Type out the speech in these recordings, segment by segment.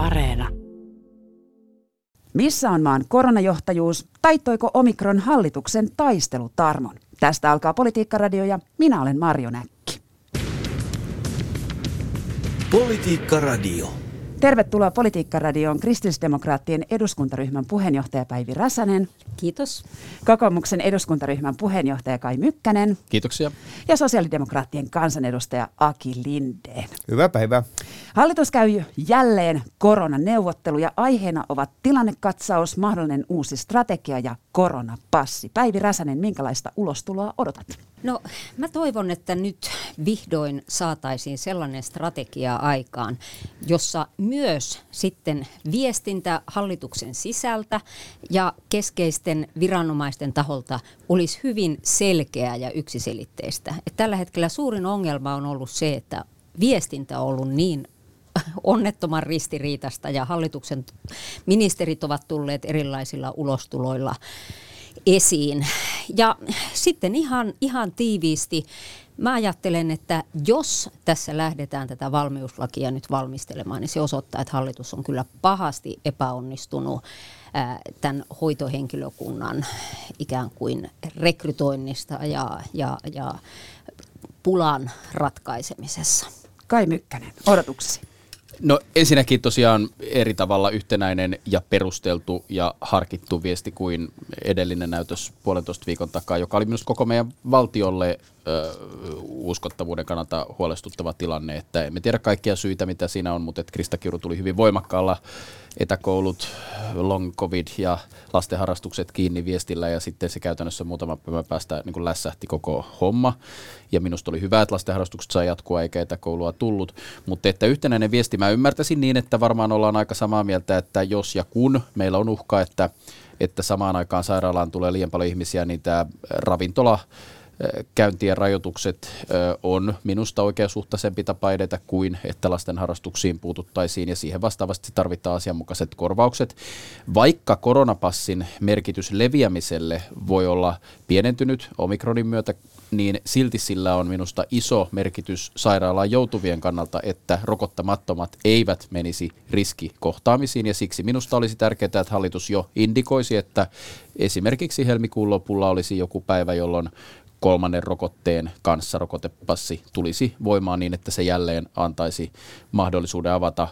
Areena. Missä on maan koronajohtajuus? Taittoiko Omikron hallituksen taistelutarmon? Tästä alkaa Politiikka-radio ja minä olen Marjo Näkki. Politiikka Radio. Tervetuloa Politiikka-radioon kristillisdemokraattien eduskuntaryhmän puheenjohtaja Päivi Räsänen. Kiitos. Kokoomuksen eduskuntaryhmän puheenjohtaja Kai Mykkänen. Kiitoksia. Ja sosiaalidemokraattien kansanedustaja Aki Lindeen. Hyvää päivää. Hallitus käy jälleen koronaneuvotteluja. Aiheena ovat tilannekatsaus, mahdollinen uusi strategia ja koronapassi. Päivi Räsänen, minkälaista ulostuloa odotat? No mä toivon, että nyt vihdoin saataisiin sellainen strategia aikaan, jossa myös sitten viestintä hallituksen sisältä ja keskeisten viranomaisten taholta olisi hyvin selkeää ja yksiselitteistä. Et tällä hetkellä suurin ongelma on ollut se, että viestintä on ollut niin onnettoman ristiriitasta ja hallituksen ministerit ovat tulleet erilaisilla ulostuloilla esiin. Ja sitten ihan, ihan tiiviisti mä ajattelen, että jos tässä lähdetään tätä valmiuslakia nyt valmistelemaan, niin se osoittaa, että hallitus on kyllä pahasti epäonnistunut tämän hoitohenkilökunnan ikään kuin rekrytoinnista ja, ja, ja pulan ratkaisemisessa. Kai Mykkänen, odotuksesi. No ensinnäkin tosiaan eri tavalla yhtenäinen ja perusteltu ja harkittu viesti kuin edellinen näytös puolentoista viikon takaa, joka oli minusta koko meidän valtiolle ö, uskottavuuden kannalta huolestuttava tilanne. Että emme tiedä kaikkia syitä, mitä siinä on, mutta että Krista Kiuru tuli hyvin voimakkaalla etäkoulut, long covid ja lastenharrastukset kiinni viestillä ja sitten se käytännössä muutama päivän päästä niin kuin lässähti koko homma. Ja minusta oli hyvä, että lastenharrastukset sai jatkua eikä etäkoulua tullut. Mutta että yhtenäinen viesti mä ymmärtäisin niin, että varmaan ollaan aika samaa mieltä, että jos ja kun meillä on uhka, että, että samaan aikaan sairaalaan tulee liian paljon ihmisiä, niin tämä ravintola käyntien rajoitukset on minusta oikeasuhtaisempi tapa edetä kuin että lasten harrastuksiin puututtaisiin ja siihen vastaavasti tarvitaan asianmukaiset korvaukset. Vaikka koronapassin merkitys leviämiselle voi olla pienentynyt omikronin myötä, niin silti sillä on minusta iso merkitys sairaalaan joutuvien kannalta, että rokottamattomat eivät menisi riskikohtaamisiin ja siksi minusta olisi tärkeää, että hallitus jo indikoisi, että esimerkiksi helmikuun lopulla olisi joku päivä, jolloin kolmannen rokotteen kanssa rokotepassi tulisi voimaan niin, että se jälleen antaisi mahdollisuuden avata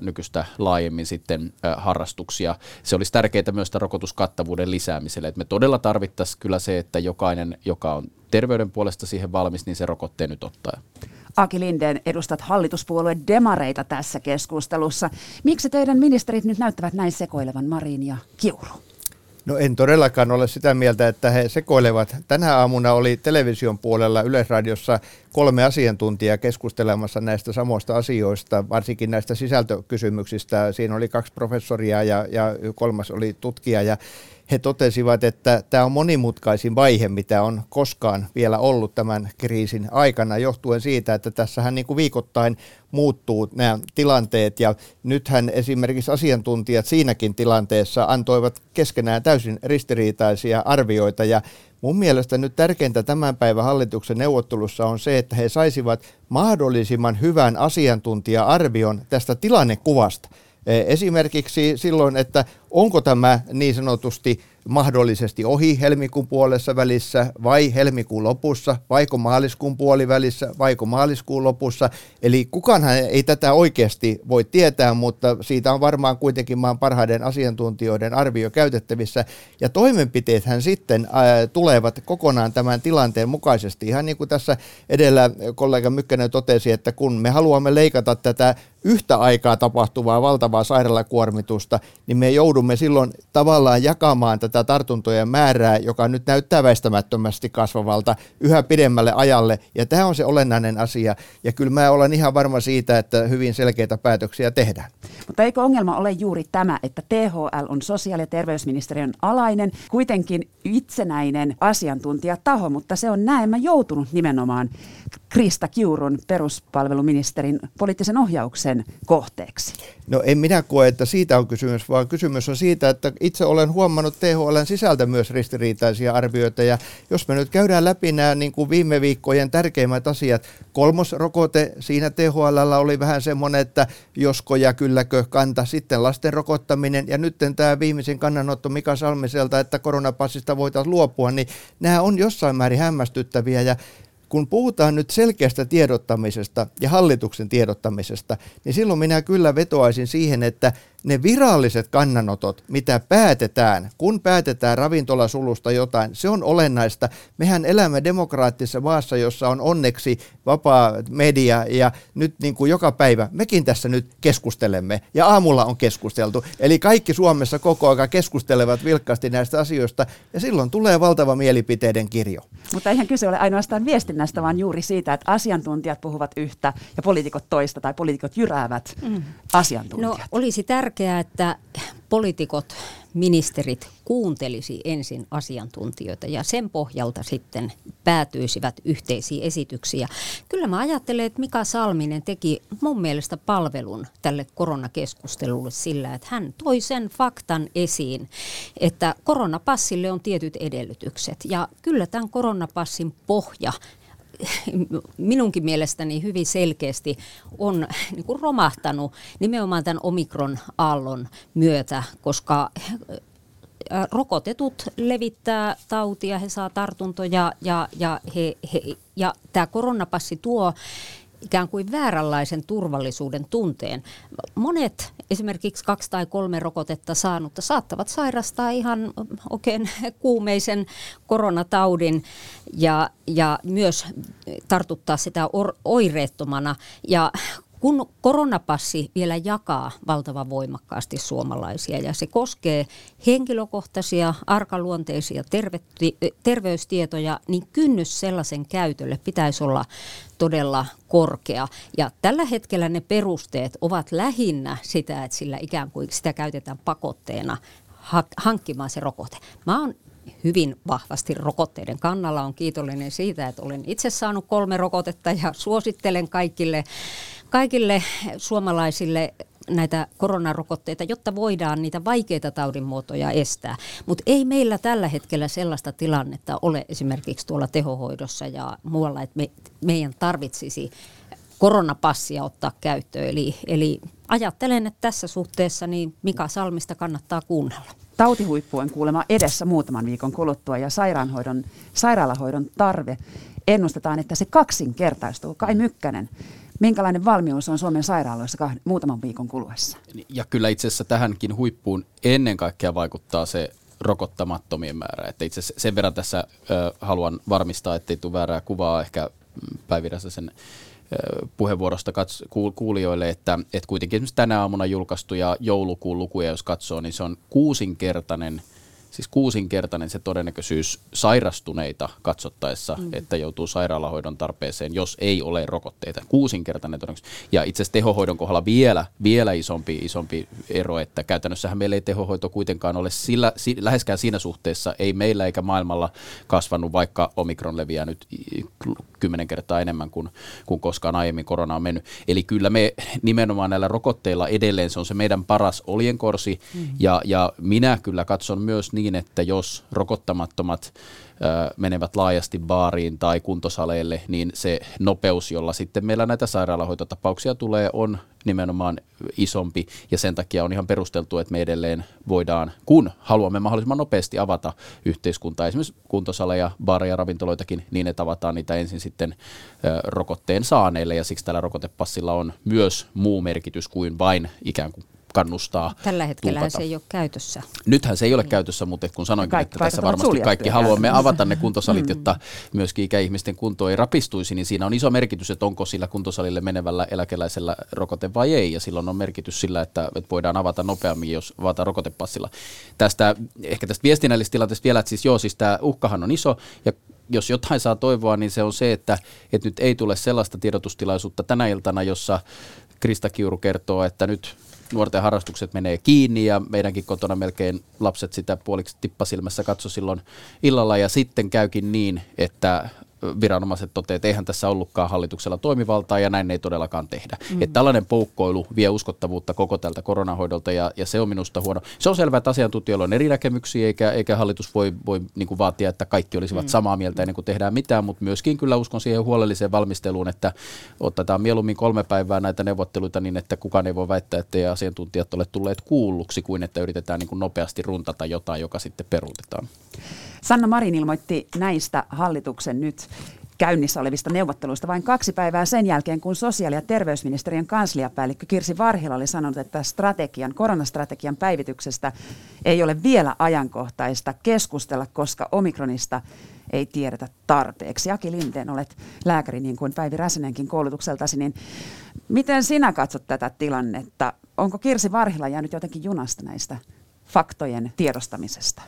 nykyistä laajemmin sitten harrastuksia. Se olisi tärkeää myös rokotuskattavuuden lisäämiselle. Et me todella tarvittaisiin kyllä se, että jokainen, joka on terveyden puolesta siihen valmis, niin se rokotteen nyt ottaa. Aki Lindeen, edustat hallituspuolueen demareita tässä keskustelussa. Miksi teidän ministerit nyt näyttävät näin sekoilevan Marin ja Kiuru? No en todellakaan ole sitä mieltä, että he sekoilevat. Tänä aamuna oli television puolella Yleisradiossa kolme asiantuntijaa keskustelemassa näistä samoista asioista, varsinkin näistä sisältökysymyksistä. Siinä oli kaksi professoria ja, ja kolmas oli tutkija ja he totesivat, että tämä on monimutkaisin vaihe, mitä on koskaan vielä ollut tämän kriisin aikana, johtuen siitä, että tässähän niin kuin viikoittain muuttuu nämä tilanteet ja nythän esimerkiksi asiantuntijat siinäkin tilanteessa antoivat keskenään täysin ristiriitaisia arvioita ja Mun mielestä nyt tärkeintä tämän päivän hallituksen neuvottelussa on se, että he saisivat mahdollisimman hyvän asiantuntija-arvion tästä tilannekuvasta. Esimerkiksi silloin, että onko tämä niin sanotusti mahdollisesti ohi helmikuun puolessa välissä vai helmikuun lopussa, vaiko maaliskuun puolivälissä, vaiko maaliskuun lopussa. Eli kukaanhan ei tätä oikeasti voi tietää, mutta siitä on varmaan kuitenkin maan parhaiden asiantuntijoiden arvio käytettävissä. Ja toimenpiteethän sitten ää, tulevat kokonaan tämän tilanteen mukaisesti. Ihan niin kuin tässä edellä kollega Mykkänen totesi, että kun me haluamme leikata tätä yhtä aikaa tapahtuvaa valtavaa sairaalakuormitusta, niin me joudumme silloin tavallaan jakamaan tätä tartuntojen määrää, joka nyt näyttää väistämättömästi kasvavalta yhä pidemmälle ajalle. Ja tämä on se olennainen asia. Ja kyllä mä olen ihan varma siitä, että hyvin selkeitä päätöksiä tehdään. Mutta eikö ongelma ole juuri tämä, että THL on sosiaali- ja terveysministeriön alainen, kuitenkin itsenäinen asiantuntijataho, mutta se on näemmä joutunut nimenomaan Krista Kiurun peruspalveluministerin poliittisen ohjauksen kohteeksi. No en minä koe, että siitä on kysymys, vaan kysymys on siitä, että itse olen huomannut THLn sisältä myös ristiriitaisia arvioita. Ja jos me nyt käydään läpi nämä niin kuin viime viikkojen tärkeimmät asiat, kolmosrokote, siinä THL oli vähän semmoinen, että josko ja kylläkö kanta, sitten lasten rokottaminen ja nyt tämä viimeisin kannanotto Mika Salmiselta, että koronapassista voitaisiin luopua, niin nämä on jossain määrin hämmästyttäviä ja kun puhutaan nyt selkeästä tiedottamisesta ja hallituksen tiedottamisesta, niin silloin minä kyllä vetoaisin siihen, että ne viralliset kannanotot, mitä päätetään, kun päätetään ravintolasulusta jotain, se on olennaista. Mehän elämme demokraattisessa maassa, jossa on onneksi vapaa media ja nyt niin kuin joka päivä mekin tässä nyt keskustelemme ja aamulla on keskusteltu. Eli kaikki Suomessa koko ajan keskustelevat vilkkaasti näistä asioista ja silloin tulee valtava mielipiteiden kirjo. Mutta eihän kyse ole ainoastaan viestinnästä, vaan juuri siitä, että asiantuntijat puhuvat yhtä ja poliitikot toista tai poliitikot jyräävät mm. asiantuntijat. No olisi tärkeää, että poliitikot, ministerit kuuntelisi ensin asiantuntijoita ja sen pohjalta sitten päätyisivät yhteisiin esityksiin. Kyllä mä ajattelen, että Mika Salminen teki mun mielestä palvelun tälle koronakeskustelulle sillä, että hän toi sen faktan esiin, että koronapassille on tietyt edellytykset ja kyllä tämän koronapassin pohja minunkin mielestäni hyvin selkeästi on niin kuin romahtanut nimenomaan tämän omikron-aallon myötä, koska rokotetut levittää tautia, he saa tartuntoja ja, ja, he, he, ja tämä koronapassi tuo ikään kuin vääränlaisen turvallisuuden tunteen. Monet esimerkiksi kaksi tai kolme rokotetta saanutta saattavat sairastaa ihan oikein kuumeisen koronataudin ja, ja myös tartuttaa sitä or, oireettomana. Ja kun koronapassi vielä jakaa valtavan voimakkaasti suomalaisia ja se koskee henkilökohtaisia, arkaluonteisia terveystietoja, niin kynnys sellaisen käytölle pitäisi olla todella korkea. Ja tällä hetkellä ne perusteet ovat lähinnä sitä, että sillä ikään kuin sitä käytetään pakotteena hankkimaan se rokote. Mä oon hyvin vahvasti rokotteiden kannalla. On kiitollinen siitä, että olen itse saanut kolme rokotetta ja suosittelen kaikille kaikille suomalaisille näitä koronarokotteita, jotta voidaan niitä vaikeita taudinmuotoja estää. Mutta ei meillä tällä hetkellä sellaista tilannetta ole esimerkiksi tuolla tehohoidossa ja muualla, että me, meidän tarvitsisi koronapassia ottaa käyttöön. Eli, eli ajattelen, että tässä suhteessa niin Mika Salmista kannattaa kuunnella. Tautihuippu on kuulemma edessä muutaman viikon kuluttua ja sairaanhoidon, sairaalahoidon tarve ennustetaan, että se kaksinkertaistuu. Kai Mykkänen, minkälainen valmius on Suomen sairaaloissa kahden, muutaman viikon kuluessa? Ja kyllä itse asiassa tähänkin huippuun ennen kaikkea vaikuttaa se rokottamattomien määrä. Että itse sen verran tässä ö, haluan varmistaa, ettei tule väärää kuvaa ehkä päivirässä sen puheenvuorosta kuulijoille, että, että kuitenkin esimerkiksi tänä aamuna julkaistuja joulukuun lukuja, jos katsoo, niin se on kuusinkertainen – siis kuusinkertainen se todennäköisyys sairastuneita katsottaessa, mm. että joutuu sairaalahoidon tarpeeseen, jos ei ole rokotteita. Kuusinkertainen todennäköisyys. Ja itse asiassa tehohoidon kohdalla vielä, vielä isompi, isompi ero, että käytännössähän meillä ei tehohoito kuitenkaan ole sillä, si, läheskään siinä suhteessa, ei meillä eikä maailmalla kasvanut, vaikka omikron leviää nyt kymmenen kertaa enemmän kuin, kuin koskaan aiemmin korona on mennyt. Eli kyllä me nimenomaan näillä rokotteilla edelleen se on se meidän paras oljenkorsi, mm. ja, ja minä kyllä katson myös niin, niin, että jos rokottamattomat menevät laajasti baariin tai kuntosaleille, niin se nopeus, jolla sitten meillä näitä sairaalahoitotapauksia tulee, on nimenomaan isompi. Ja sen takia on ihan perusteltu, että me edelleen voidaan, kun haluamme mahdollisimman nopeasti avata yhteiskuntaa, esimerkiksi kuntosaleja, baareja, ravintoloitakin, niin että avataan niitä ensin sitten rokotteen saaneille. Ja siksi tällä rokotepassilla on myös muu merkitys kuin vain ikään kuin kannustaa Tällä hetkellä tuupata. se ei ole käytössä. Nythän se ei ole niin. käytössä, mutta kun sanoinkin, että tässä varmasti kaikki haluamme avata ne kuntosalit, mm. jotta myöskin ikäihmisten kunto ei rapistuisi, niin siinä on iso merkitys, että onko sillä kuntosalille menevällä eläkeläisellä rokote vai ei, ja silloin on merkitys sillä, että, että voidaan avata nopeammin, jos avataan rokotepassilla. Tästä, ehkä tästä viestinnällisestä tilanteesta vielä, että siis joo, siis tämä uhkahan on iso, ja jos jotain saa toivoa, niin se on se, että, että nyt ei tule sellaista tiedotustilaisuutta tänä iltana, jossa Krista Kiuru kertoo, että nyt nuorten harrastukset menee kiinni ja meidänkin kotona melkein lapset sitä puoliksi tippasilmässä katso silloin illalla. Ja sitten käykin niin, että viranomaiset toteavat, että eihän tässä ollutkaan hallituksella toimivaltaa ja näin ei todellakaan tehdä. Mm. Että tällainen poukkoilu vie uskottavuutta koko tältä koronahoidolta ja, ja se on minusta huono. Se on selvää, että asiantuntijoilla on eri näkemyksiä eikä, eikä hallitus voi, voi niin kuin vaatia, että kaikki olisivat mm. samaa mieltä ennen kuin tehdään mitään, mutta myöskin kyllä uskon siihen huolelliseen valmisteluun, että otetaan mieluummin kolme päivää näitä neuvotteluita niin, että kukaan ei voi väittää, että asiantuntijat ole tulleet kuulluksi kuin että yritetään niin kuin nopeasti runtata jotain, joka sitten peruutetaan. Sanna Marin ilmoitti näistä hallituksen nyt käynnissä olevista neuvotteluista vain kaksi päivää sen jälkeen, kun sosiaali- ja terveysministeriön kansliapäällikkö Kirsi Varhila oli sanonut, että strategian, koronastrategian päivityksestä ei ole vielä ajankohtaista keskustella, koska omikronista ei tiedetä tarpeeksi. Aki Lindeen, olet lääkäri niin kuin Päivi Räsänenkin koulutukseltasi, niin miten sinä katsot tätä tilannetta? Onko Kirsi Varhila jäänyt jotenkin junasta näistä faktojen tiedostamisesta?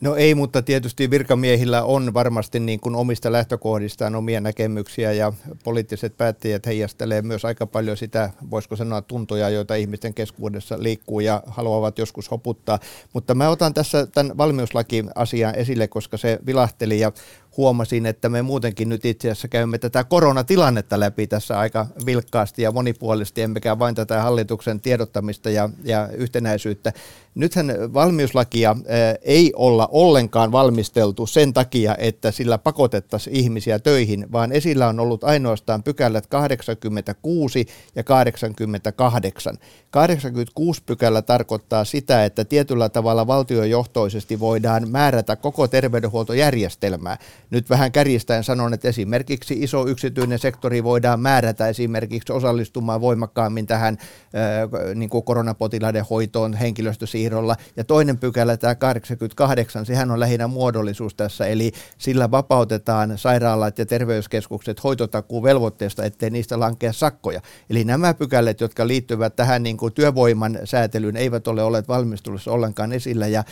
No ei, mutta tietysti virkamiehillä on varmasti niin kuin omista lähtökohdistaan omia näkemyksiä ja poliittiset päättäjät heijastelee myös aika paljon sitä, voisiko sanoa tuntoja, joita ihmisten keskuudessa liikkuu ja haluavat joskus hoputtaa. Mutta mä otan tässä tämän valmiuslaki-asian esille, koska se vilahteli ja huomasin, että me muutenkin nyt itse asiassa käymme tätä koronatilannetta läpi tässä aika vilkkaasti ja monipuolisesti, emmekä vain tätä hallituksen tiedottamista ja, ja yhtenäisyyttä. Nythän valmiuslakia ei olla ollenkaan valmisteltu sen takia, että sillä pakotettaisiin ihmisiä töihin, vaan esillä on ollut ainoastaan pykälät 86 ja 88. 86 pykälä tarkoittaa sitä, että tietyllä tavalla valtiojohtoisesti voidaan määrätä koko terveydenhuoltojärjestelmää. Nyt vähän kärjistäen sanon, että esimerkiksi iso yksityinen sektori voidaan määrätä esimerkiksi osallistumaan voimakkaammin tähän äh, niin kuin koronapotilaiden hoitoon henkilöstösiirrolla. Ja toinen pykälä, tämä 88, sehän on lähinnä muodollisuus tässä, eli sillä vapautetaan sairaalat ja terveyskeskukset hoitotakuun velvoitteesta, ettei niistä lankea sakkoja. Eli nämä pykälät, jotka liittyvät tähän niin kuin työvoiman säätelyyn, eivät ole olleet valmistelussa ollenkaan esillä. Ja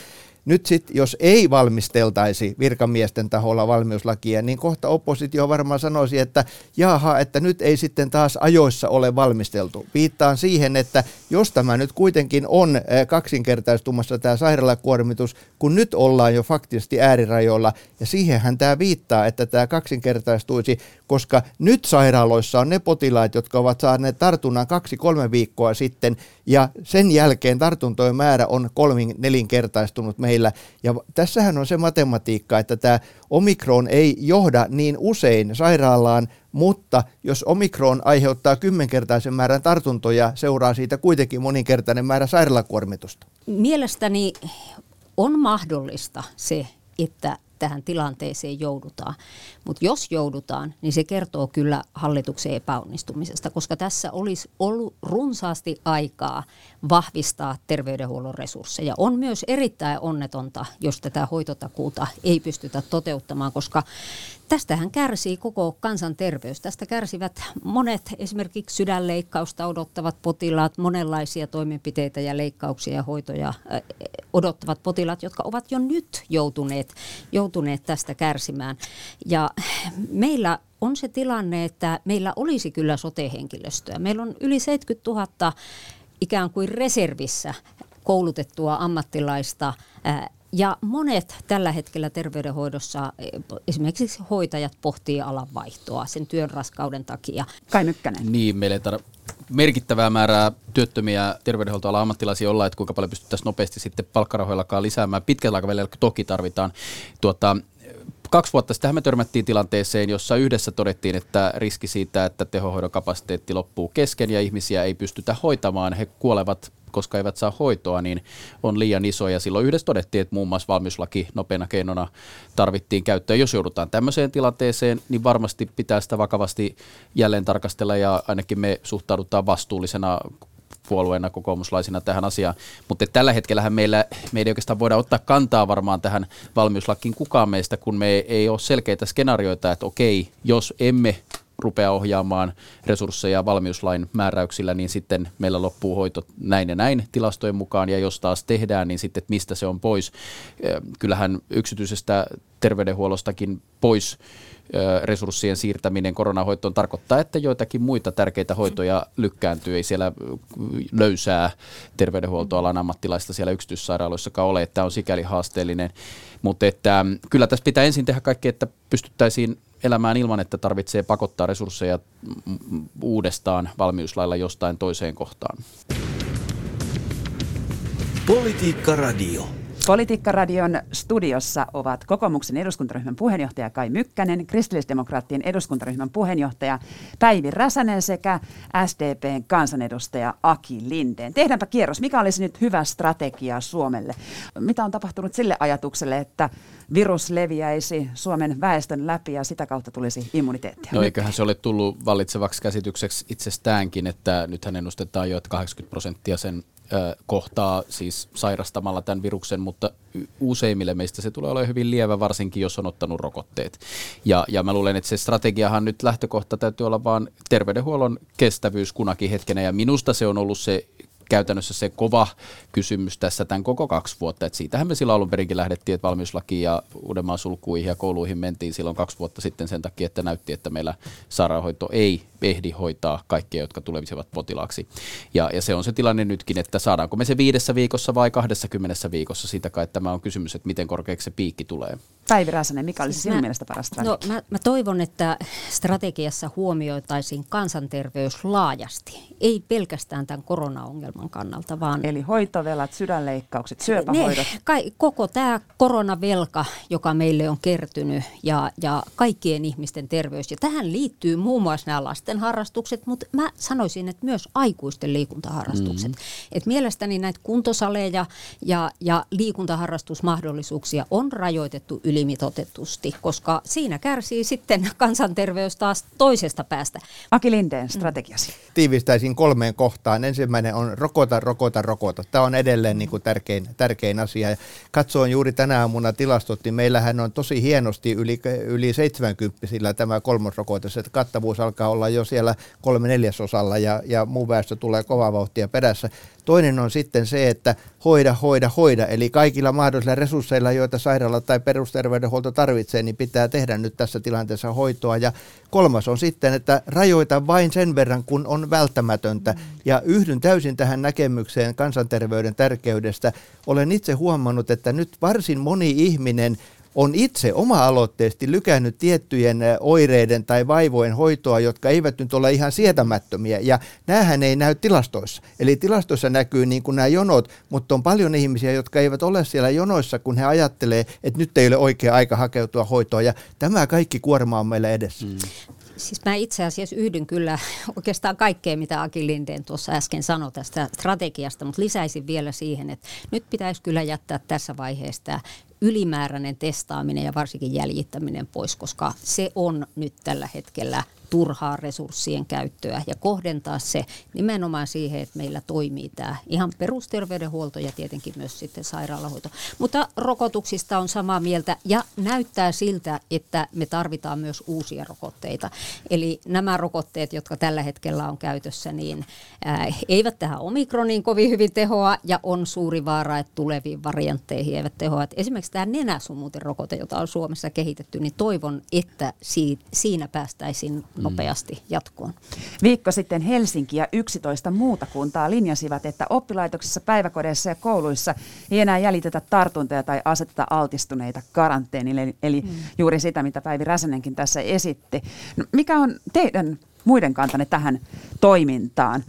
nyt sitten, jos ei valmisteltaisi virkamiesten taholla valmiuslakia, niin kohta oppositio varmaan sanoisi, että jaha, että nyt ei sitten taas ajoissa ole valmisteltu. Viittaan siihen, että jos tämä nyt kuitenkin on eh, kaksinkertaistumassa tämä sairaalakuormitus, kun nyt ollaan jo faktisesti äärirajoilla, ja siihenhän tämä viittaa, että tämä kaksinkertaistuisi, koska nyt sairaaloissa on ne potilaat, jotka ovat saaneet tartunnan kaksi-kolme viikkoa sitten, ja sen jälkeen tartuntojen määrä on kolmin nelinkertaistunut meillä. Ja tässähän on se matematiikka, että tämä omikron ei johda niin usein sairaalaan, mutta jos omikron aiheuttaa kymmenkertaisen määrän tartuntoja, seuraa siitä kuitenkin moninkertainen määrä sairaalakuormitusta. Mielestäni on mahdollista se, että tähän tilanteeseen joudutaan. Mutta jos joudutaan, niin se kertoo kyllä hallituksen epäonnistumisesta, koska tässä olisi ollut runsaasti aikaa vahvistaa terveydenhuollon resursseja. On myös erittäin onnetonta, jos tätä hoitotakuuta ei pystytä toteuttamaan, koska tästähän kärsii koko kansanterveys. Tästä kärsivät monet esimerkiksi sydänleikkausta odottavat potilaat, monenlaisia toimenpiteitä ja leikkauksia ja hoitoja odottavat potilaat, jotka ovat jo nyt joutuneet, joutuneet tästä kärsimään. Ja meillä on se tilanne, että meillä olisi kyllä sote-henkilöstöä. Meillä on yli 70 000 ikään kuin reservissä koulutettua ammattilaista ja monet tällä hetkellä terveydenhoidossa, esimerkiksi hoitajat pohtii alan vaihtoa sen työn raskauden takia. Kai Mykkänen. Niin, meillä ei tar- merkittävää määrää työttömiä terveydenhuoltoalan ammattilaisia olla, että kuinka paljon pystyttäisiin nopeasti sitten palkkarahoillakaan lisäämään. Pitkällä aikavälillä toki tarvitaan tuota, kaksi vuotta sitten me törmättiin tilanteeseen, jossa yhdessä todettiin, että riski siitä, että tehohoidon kapasiteetti loppuu kesken ja ihmisiä ei pystytä hoitamaan, he kuolevat koska eivät saa hoitoa, niin on liian iso. Ja silloin yhdessä todettiin, että muun muassa valmiuslaki nopeana keinona tarvittiin käyttöön. Jos joudutaan tämmöiseen tilanteeseen, niin varmasti pitää sitä vakavasti jälleen tarkastella ja ainakin me suhtaudutaan vastuullisena puolueena kokoomuslaisina tähän asiaan. Mutta tällä hetkellä meillä, me ei oikeastaan voida ottaa kantaa varmaan tähän valmiuslakiin kukaan meistä, kun me ei ole selkeitä skenaarioita, että okei, jos emme rupea ohjaamaan resursseja valmiuslain määräyksillä, niin sitten meillä loppuu hoito näin ja näin tilastojen mukaan, ja jos taas tehdään, niin sitten mistä se on pois. Kyllähän yksityisestä terveydenhuollostakin pois resurssien siirtäminen koronahoitoon tarkoittaa, että joitakin muita tärkeitä hoitoja lykkääntyy. Ei siellä löysää terveydenhuoltoalan ammattilaista siellä yksityissairaaloissakaan ole, että on sikäli haasteellinen. Mutta että, kyllä tässä pitää ensin tehdä kaikki, että pystyttäisiin elämään ilman, että tarvitsee pakottaa resursseja uudestaan valmiuslailla jostain toiseen kohtaan. Politiikka Radio. Politiikkaradion studiossa ovat kokoomuksen eduskuntaryhmän puheenjohtaja Kai Mykkänen, kristillisdemokraattien eduskuntaryhmän puheenjohtaja Päivi Räsänen sekä SDPn kansanedustaja Aki Lindeen. Tehdäänpä kierros. Mikä olisi nyt hyvä strategia Suomelle? Mitä on tapahtunut sille ajatukselle, että virus leviäisi Suomen väestön läpi ja sitä kautta tulisi immuniteettia? No eiköhän se ole tullut vallitsevaksi käsitykseksi itsestäänkin, että nythän ennustetaan jo, että 80 prosenttia sen kohtaa siis sairastamalla tämän viruksen, mutta useimmille meistä se tulee olemaan hyvin lievä, varsinkin jos on ottanut rokotteet. Ja, ja mä luulen, että se strategiahan nyt lähtökohta täytyy olla vaan terveydenhuollon kestävyys kunakin hetkenä, ja minusta se on ollut se käytännössä se kova kysymys tässä tämän koko kaksi vuotta. Et siitähän me silloin alun perinkin lähdettiin, että valmiuslaki ja Uudenmaan sulkuihin ja kouluihin mentiin silloin kaksi vuotta sitten sen takia, että näytti, että meillä sairaanhoito ei ehdi hoitaa kaikkia, jotka tulevisivat potilaaksi. Ja, ja se on se tilanne nytkin, että saadaanko me se viidessä viikossa vai kahdessa kymmenessä viikossa, siitä kai tämä on kysymys, että miten korkeaksi se piikki tulee. Päivi Räsänen, mikä olisi siis sinun mä, mielestä paras strategia? No, mä, mä toivon, että strategiassa huomioitaisiin kansanterveys laajasti, ei pelkästään tämän koronaongelman kannalta, vaan... Eli hoitovelat, sydänleikkaukset, syöpähoidot. Ne, kai, koko tämä koronavelka, joka meille on kertynyt ja, ja kaikkien ihmisten terveys. Ja tähän liittyy muun muassa nämä lasten harrastukset, mutta mä sanoisin, että myös aikuisten liikuntaharrastukset. Mm. Et mielestäni näitä kuntosaleja ja, ja liikuntaharrastusmahdollisuuksia on rajoitettu ylimitotetusti, koska siinä kärsii sitten kansanterveys taas toisesta päästä. Aki Lindeen, strategiasi. Mm. Tiivistäisin kolmeen kohtaan. Ensimmäinen on rokota, rokota, rokota. Tämä on edelleen niin kuin tärkein, tärkein asia. Katsoin juuri tänä aamuna tilastot, niin meillähän on tosi hienosti yli, yli 70 tämä kolmosrokotus, että kattavuus alkaa olla jo siellä kolme neljäsosalla ja, ja muu väestö tulee kovaa vauhtia perässä. Toinen on sitten se, että hoida, hoida, hoida, eli kaikilla mahdollisilla resursseilla, joita sairaala tai perusterveydenhuolto tarvitsee, niin pitää tehdä nyt tässä tilanteessa hoitoa. Ja kolmas on sitten, että rajoita vain sen verran, kun on välttämätöntä. Ja yhdyn täysin tähän näkemykseen kansanterveyden tärkeydestä. Olen itse huomannut, että nyt varsin moni ihminen on itse oma-aloitteisesti lykännyt tiettyjen oireiden tai vaivojen hoitoa, jotka eivät nyt ole ihan sietämättömiä. Ja näähän ei näy tilastoissa. Eli tilastoissa näkyy niin kuin nämä jonot, mutta on paljon ihmisiä, jotka eivät ole siellä jonoissa, kun he ajattelee, että nyt ei ole oikea aika hakeutua hoitoon. Ja tämä kaikki kuorma on meillä edessä. Mm. Siis mä itse asiassa yhdyn kyllä oikeastaan kaikkeen, mitä Aki Lindeen tuossa äsken sanoi tästä strategiasta, mutta lisäisin vielä siihen, että nyt pitäisi kyllä jättää tässä vaiheessa ylimääräinen testaaminen ja varsinkin jäljittäminen pois, koska se on nyt tällä hetkellä turhaa resurssien käyttöä ja kohdentaa se nimenomaan siihen, että meillä toimii tämä ihan perusterveydenhuolto ja tietenkin myös sitten sairaalahoito. Mutta rokotuksista on samaa mieltä ja näyttää siltä, että me tarvitaan myös uusia rokotteita. Eli nämä rokotteet, jotka tällä hetkellä on käytössä, niin ää, eivät tähän omikroniin kovin hyvin tehoa ja on suuri vaara, että tuleviin variantteihin eivät tehoa. Esimerkiksi tämä nenäsumuterokote, jota on Suomessa kehitetty, niin toivon, että siinä päästäisiin Mm. nopeasti jatkoon. Viikko sitten Helsinki ja 11 muuta kuntaa linjasivat, että oppilaitoksissa, päiväkodeissa ja kouluissa ei enää jäljitetä tartuntoja tai aseteta altistuneita karanteenille. Eli mm. juuri sitä, mitä Päivi Räsänenkin tässä esitti. No, mikä on teidän muiden kantanne tähän toimintaan?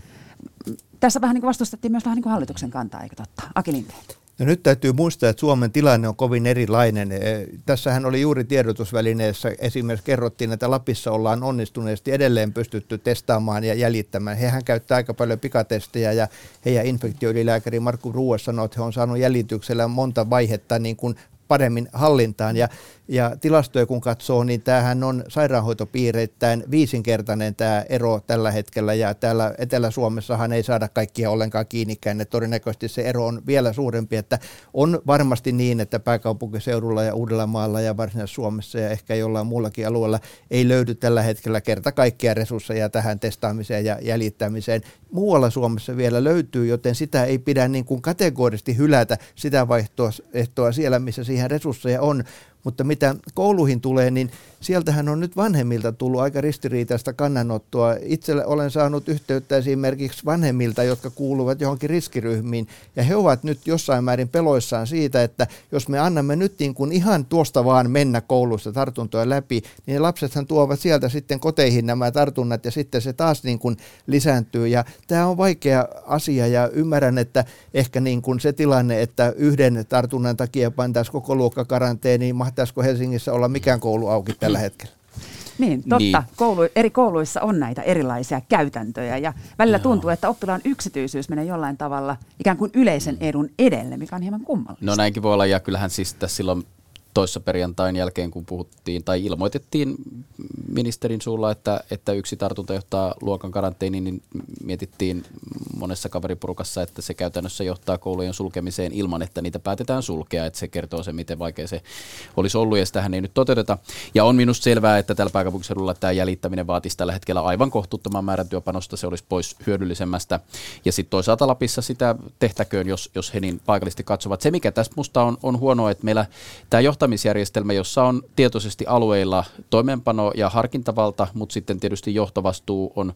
Tässä vähän niin kuin vastustettiin myös vähän niin kuin hallituksen kantaa, eikö totta? Aki Lindeen. No nyt täytyy muistaa, että Suomen tilanne on kovin erilainen. E, tässähän oli juuri tiedotusvälineessä esimerkiksi kerrottiin, että Lapissa ollaan onnistuneesti edelleen pystytty testaamaan ja jäljittämään. Hehän käyttää aika paljon pikatestejä ja heidän infektioylilääkäri Markku Ruuas sanoi, että he on saanut jäljityksellä monta vaihetta niin kuin paremmin hallintaan. Ja ja tilastoja kun katsoo, niin tämähän on sairaanhoitopiireittäin viisinkertainen tämä ero tällä hetkellä. Ja täällä Etelä-Suomessahan ei saada kaikkia ollenkaan kiinnikään. Että todennäköisesti se ero on vielä suurempi. Että on varmasti niin, että pääkaupunkiseudulla ja Uudellamaalla ja Varsinais-Suomessa ja ehkä jollain muullakin alueella ei löydy tällä hetkellä kerta kaikkia resursseja tähän testaamiseen ja jäljittämiseen. Muualla Suomessa vielä löytyy, joten sitä ei pidä niin kuin kategorisesti hylätä sitä vaihtoehtoa siellä, missä siihen resursseja on mutta mitä kouluihin tulee, niin sieltähän on nyt vanhemmilta tullut aika ristiriitaista kannanottoa. Itse olen saanut yhteyttä esimerkiksi vanhemmilta, jotka kuuluvat johonkin riskiryhmiin, ja he ovat nyt jossain määrin peloissaan siitä, että jos me annamme nyt niin kuin ihan tuosta vaan mennä koulussa tartuntoja läpi, niin lapsethan tuovat sieltä sitten koteihin nämä tartunnat, ja sitten se taas niin kuin lisääntyy. Ja tämä on vaikea asia, ja ymmärrän, että ehkä niin kuin se tilanne, että yhden tartunnan takia pantaisiin koko luokka karanteeniin, mahtaisiko Helsingissä olla mikään koulu auki tällä hetkellä? Niin, totta. Niin. Koulu, eri kouluissa on näitä erilaisia käytäntöjä ja välillä Joo. tuntuu, että oppilaan yksityisyys menee jollain tavalla ikään kuin yleisen edun edelle, mikä on hieman kummallista. No näinkin voi olla ja kyllähän siis tässä silloin toissa perjantain jälkeen, kun puhuttiin tai ilmoitettiin ministerin suulla, että, että yksi tartunta johtaa luokan karanteeniin, niin mietittiin monessa kaveripurukassa, että se käytännössä johtaa koulujen sulkemiseen ilman, että niitä päätetään sulkea, että se kertoo se, miten vaikea se olisi ollut ja sitähän ei nyt toteuteta. Ja on minusta selvää, että tällä pääkaupunkiseudulla tämä jäljittäminen vaatisi tällä hetkellä aivan kohtuuttoman määrän työpanosta, se olisi pois hyödyllisemmästä. Ja sitten toisaalta Lapissa sitä tehtäköön, jos, jos he niin paikallisesti katsovat. Se, mikä tässä musta on, on huonoa, että meillä tämä johtamisjärjestelmä, jossa on tietoisesti alueilla toimeenpano ja harkintavalta, mutta sitten tietysti johtovastuu on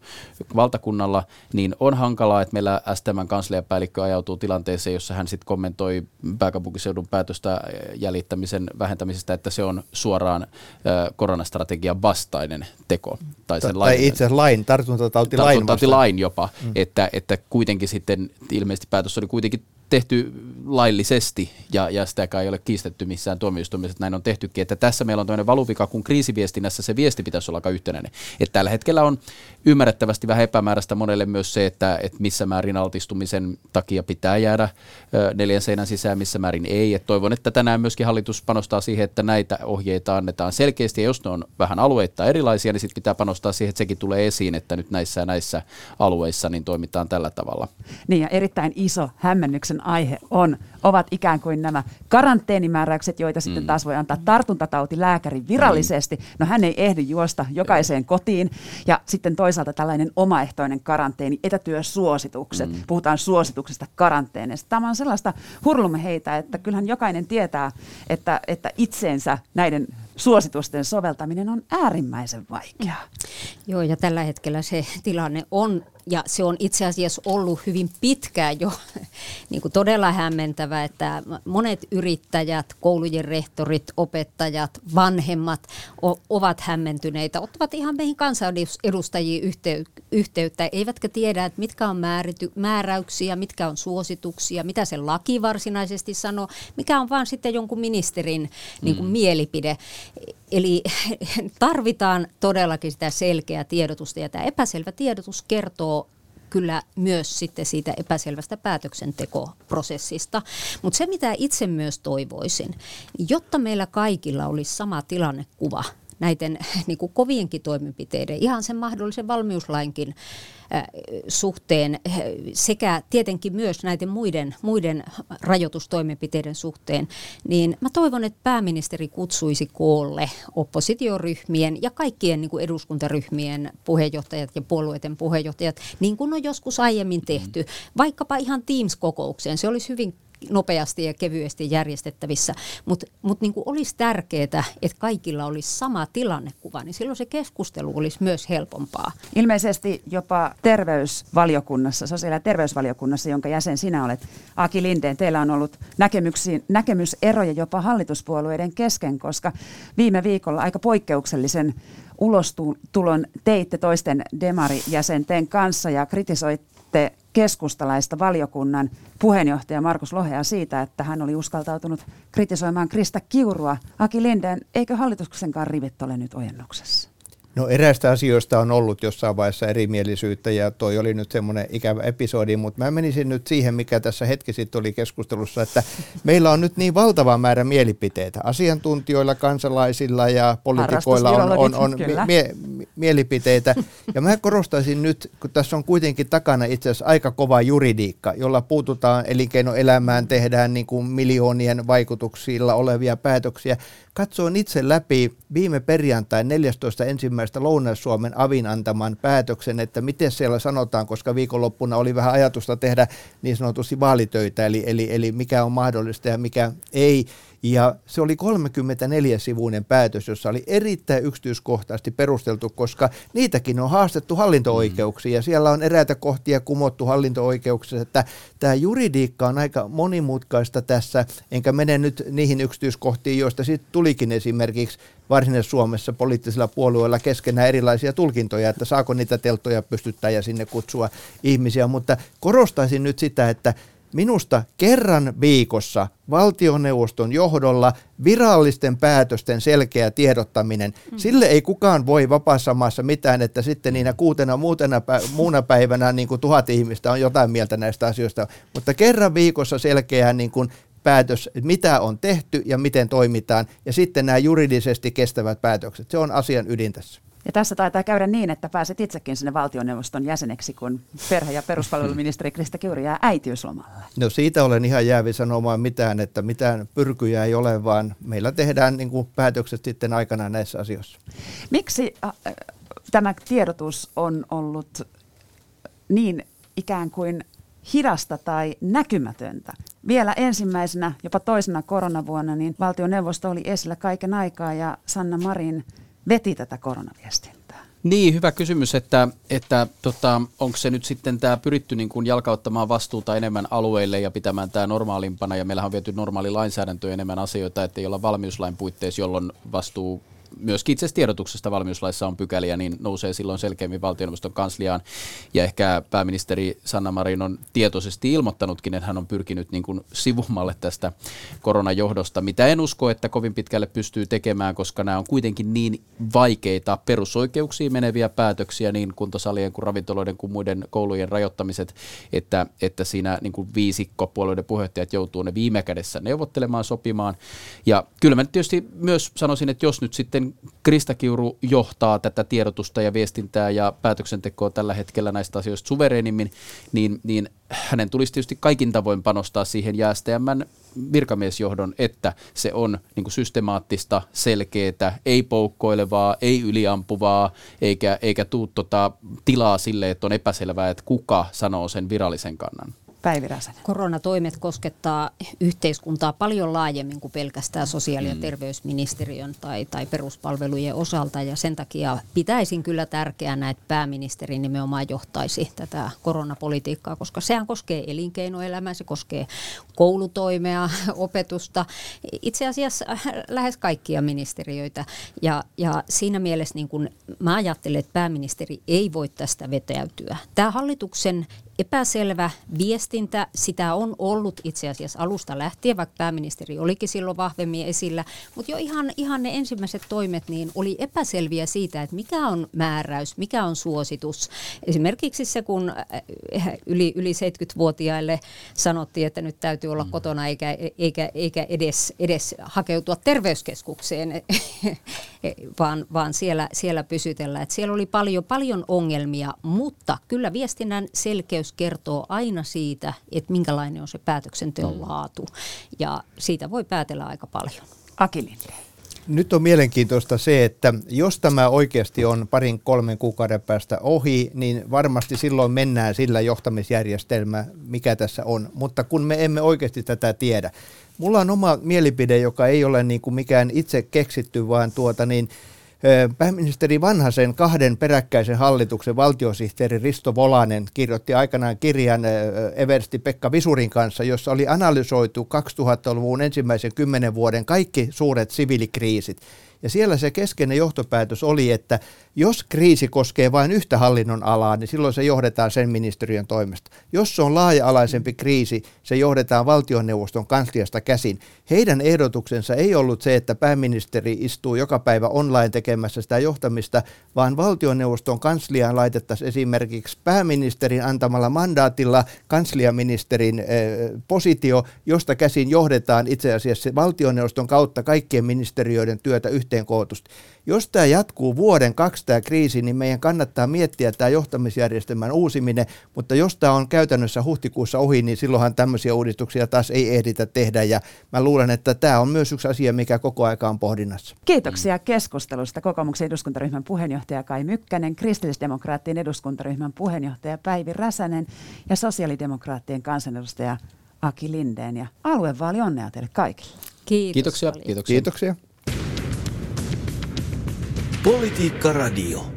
valtakunnalla, niin on hankalaa, että meillä STMn kansliapäällikkö ajautuu tilanteeseen, jossa hän sitten kommentoi pääkaupunkiseudun päätöstä jäljittämisen vähentämisestä, että se on suoraan koronastrategian vastainen teko. Tai, sen tai itse asiassa lain, tartuntatautilain, tartuntatautilain jopa, mm. että, että kuitenkin sitten ilmeisesti päätös oli kuitenkin tehty laillisesti ja, ja sitäkään ei ole kiistetty missään tuomioistuimessa, että näin on tehtykin. Että tässä meillä on toinen valuvika, kun kriisiviestinnässä se viesti pitäisi olla aika yhtenäinen. Että tällä hetkellä on ymmärrettävästi vähän epämääräistä monelle myös se, että, että missä määrin altistumisen takia pitää jäädä neljän seinän sisään, missä määrin ei. Et toivon, että tänään myöskin hallitus panostaa siihen, että näitä ohjeita annetaan selkeästi ja jos ne on vähän alueita erilaisia, niin sitten pitää panostaa siihen, että sekin tulee esiin, että nyt näissä ja näissä alueissa niin toimitaan tällä tavalla. Niin ja erittäin iso hämmennyksen aihe on, ovat ikään kuin nämä karanteenimääräykset, joita sitten mm. taas voi antaa tartuntatautilääkäri virallisesti. Mm. No hän ei ehdi juosta jokaiseen kotiin. Ja sitten toisaalta tällainen omaehtoinen karanteeni, etätyösuositukset. Mm. Puhutaan suosituksesta karanteenista. Tämä on sellaista hurlumme heitä, että kyllähän jokainen tietää, että, että itseensä näiden suositusten soveltaminen on äärimmäisen vaikeaa. Joo, ja tällä hetkellä se tilanne on ja se on itse asiassa ollut hyvin pitkään jo niin kuin todella hämmentävä, että monet yrittäjät, koulujen rehtorit, opettajat, vanhemmat o- ovat hämmentyneitä, ottavat ihan meihin kansanedustajiin yhtey- yhteyttä, eivätkä tiedä, että mitkä on määrity- määräyksiä, mitkä on suosituksia, mitä se laki varsinaisesti sanoo, mikä on vaan sitten jonkun ministerin niin kuin mm. mielipide. Eli tarvitaan todellakin sitä selkeää tiedotusta ja tämä epäselvä tiedotus kertoo kyllä myös sitten siitä epäselvästä päätöksentekoprosessista. Mutta se, mitä itse myös toivoisin, jotta meillä kaikilla olisi sama tilannekuva näiden niin kuin kovienkin toimenpiteiden, ihan sen mahdollisen valmiuslainkin suhteen sekä tietenkin myös näiden muiden, muiden rajoitustoimenpiteiden suhteen, niin mä toivon, että pääministeri kutsuisi koolle oppositioryhmien ja kaikkien niin kuin eduskuntaryhmien puheenjohtajat ja puolueiden puheenjohtajat, niin kuin on joskus aiemmin tehty, vaikkapa ihan Teams-kokoukseen. Se olisi hyvin nopeasti ja kevyesti järjestettävissä, mutta mut niin olisi tärkeää, että kaikilla olisi sama tilannekuva, niin silloin se keskustelu olisi myös helpompaa. Ilmeisesti jopa terveysvaliokunnassa, sosiaali- ja terveysvaliokunnassa, jonka jäsen sinä olet, Aki Lindeen, teillä on ollut näkemyseroja jopa hallituspuolueiden kesken, koska viime viikolla aika poikkeuksellisen ulostulon teitte toisten demarijäsenten kanssa ja kritisoitte keskustalaista valiokunnan puheenjohtaja Markus Lohea siitä, että hän oli uskaltautunut kritisoimaan Krista Kiurua. Aki Linden, eikö hallituksenkaan rivit ole nyt ojennuksessa? No eräistä asioista on ollut jossain vaiheessa erimielisyyttä ja toi oli nyt semmoinen ikävä episodi, mutta mä menisin nyt siihen, mikä tässä hetki sitten oli keskustelussa, että meillä on nyt niin valtava määrä mielipiteitä. Asiantuntijoilla, kansalaisilla ja poliitikoilla on, on, on mie- mielipiteitä. Ja mä korostaisin nyt, kun tässä on kuitenkin takana itse asiassa aika kova juridiikka, jolla puututaan elinkeinoelämään, tehdään niin kuin miljoonien vaikutuksilla olevia päätöksiä. Katsoin itse läpi viime perjantain 14. ensimmäistä Lounais-Suomen avin antaman päätöksen, että miten siellä sanotaan, koska viikonloppuna oli vähän ajatusta tehdä niin sanotusti vaalitöitä, eli, eli, eli mikä on mahdollista ja mikä ei. Ja se oli 34-sivuinen päätös, jossa oli erittäin yksityiskohtaisesti perusteltu, koska niitäkin on haastettu hallinto-oikeuksiin ja siellä on eräitä kohtia kumottu hallinto-oikeuksissa, että tämä juridiikka on aika monimutkaista tässä, enkä mene nyt niihin yksityiskohtiin, joista sitten tulikin esimerkiksi Varsinais-Suomessa poliittisilla puolueilla keskenään erilaisia tulkintoja, että saako niitä teltoja pystyttää ja sinne kutsua ihmisiä, mutta korostaisin nyt sitä, että minusta kerran viikossa valtioneuvoston johdolla virallisten päätösten selkeä tiedottaminen, mm. sille ei kukaan voi vapaassa maassa mitään, että sitten niinä kuutena muutena pä- muuna päivänä niin kuin tuhat ihmistä on jotain mieltä näistä asioista, mutta kerran viikossa selkeä niin kuin päätös, mitä on tehty ja miten toimitaan, ja sitten nämä juridisesti kestävät päätökset. Se on asian ydin tässä. Ja tässä taitaa käydä niin, että pääset itsekin sinne valtioneuvoston jäseneksi, kun perhe- ja peruspalveluministeri Krista Kiuri jää äitiyslomalle. No siitä olen ihan jäävi sanomaan mitään, että mitään pyrkyjä ei ole, vaan meillä tehdään niin kuin päätökset sitten aikana näissä asioissa. Miksi äh, tämä tiedotus on ollut niin ikään kuin hidasta tai näkymätöntä. Vielä ensimmäisenä, jopa toisena koronavuonna, niin valtioneuvosto oli esillä kaiken aikaa ja Sanna Marin veti tätä koronaviestintää. Niin, hyvä kysymys, että, että tota, onko se nyt sitten tämä pyritty niin kuin jalkauttamaan vastuuta enemmän alueille ja pitämään tämä normaalimpana, ja meillähän on viety normaali lainsäädäntö enemmän asioita, että ei olla valmiuslain puitteissa, jolloin vastuu myöskin itse tiedotuksesta valmiuslaissa on pykäliä, niin nousee silloin selkeämmin valtioneuvoston kansliaan. Ja ehkä pääministeri Sanna Marin on tietoisesti ilmoittanutkin, että hän on pyrkinyt niin kuin sivumalle tästä koronajohdosta, mitä en usko, että kovin pitkälle pystyy tekemään, koska nämä on kuitenkin niin vaikeita perusoikeuksiin meneviä päätöksiä, niin kuntosalien kuin ravintoloiden kuin muiden koulujen rajoittamiset, että, että siinä niin kuin viisikko puolueiden puheenjohtajat joutuu ne viime kädessä neuvottelemaan, sopimaan. Ja kyllä mä tietysti myös sanoisin, että jos nyt sitten Krista Kiuru johtaa tätä tiedotusta ja viestintää ja päätöksentekoa tällä hetkellä näistä asioista suvereenimmin, niin, niin hänen tulisi tietysti kaikin tavoin panostaa siihen ja virkamiesjohdon, että se on niin systemaattista, selkeää, ei poukkoilevaa, ei yliampuvaa, eikä, eikä tuu tota tilaa sille, että on epäselvää, että kuka sanoo sen virallisen kannan. Päivi Räsänen. Koronatoimet koskettaa yhteiskuntaa paljon laajemmin kuin pelkästään sosiaali- ja mm. terveysministeriön tai, tai peruspalvelujen osalta ja sen takia pitäisin kyllä tärkeänä, että pääministeri nimenomaan johtaisi tätä koronapolitiikkaa, koska sehän koskee elinkeinoelämää, se koskee koulutoimea, opetusta, itse asiassa lähes kaikkia ministeriöitä ja, ja siinä mielessä niin kun mä ajattelen, että pääministeri ei voi tästä vetäytyä. Tämä hallituksen epäselvä viestintä, sitä on ollut itse asiassa alusta lähtien, vaikka pääministeri olikin silloin vahvemmin esillä, mutta jo ihan, ihan ne ensimmäiset toimet niin oli epäselviä siitä, että mikä on määräys, mikä on suositus. Esimerkiksi se, kun äh, yli, yli 70-vuotiaille sanottiin, että nyt täytyy olla mm. kotona eikä, eikä, eikä edes, edes hakeutua terveyskeskukseen, vaan, vaan siellä, siellä pysytellä. Et siellä oli paljon, paljon ongelmia, mutta kyllä viestinnän selkeys selkeys kertoo aina siitä, että minkälainen on se päätöksenteon mm. laatu. Ja siitä voi päätellä aika paljon. Akilin. Nyt on mielenkiintoista se, että jos tämä oikeasti on parin kolmen kuukauden päästä ohi, niin varmasti silloin mennään sillä johtamisjärjestelmä, mikä tässä on. Mutta kun me emme oikeasti tätä tiedä. Mulla on oma mielipide, joka ei ole niin kuin mikään itse keksitty, vaan tuota niin, Pääministeri Vanhasen kahden peräkkäisen hallituksen valtiosihteeri Risto Volanen kirjoitti aikanaan kirjan Eversti Pekka Visurin kanssa, jossa oli analysoitu 2000-luvun ensimmäisen kymmenen vuoden kaikki suuret siviilikriisit. Ja siellä se keskeinen johtopäätös oli, että jos kriisi koskee vain yhtä hallinnon alaa, niin silloin se johdetaan sen ministeriön toimesta. Jos se on laaja-alaisempi kriisi, se johdetaan valtioneuvoston kansliasta käsin. Heidän ehdotuksensa ei ollut se, että pääministeri istuu joka päivä online tekemässä sitä johtamista, vaan valtioneuvoston kansliaan laitettaisiin esimerkiksi pääministerin antamalla mandaatilla kansliaministerin eh, positio, josta käsin johdetaan itse asiassa valtioneuvoston kautta kaikkien ministeriöiden työtä yhteen kootusti. Jos tämä jatkuu vuoden, kaksi tämä kriisi, niin meidän kannattaa miettiä tämä johtamisjärjestelmän uusiminen, mutta jos tämä on käytännössä huhtikuussa ohi, niin silloinhan tämmöisiä uudistuksia taas ei ehditä tehdä ja mä luulen, että tämä on myös yksi asia, mikä koko aika on pohdinnassa. Kiitoksia keskustelusta kokoomuksen eduskuntaryhmän puheenjohtaja Kai Mykkänen, kristillisdemokraattien eduskuntaryhmän puheenjohtaja Päivi Räsänen ja sosiaalidemokraattien kansanedustaja Aki Lindeen ja aluevaali onnea teille kaikille. Kiitos Kiitoksia. Kiitoksia. Kiitoksia. Politiikka Radio.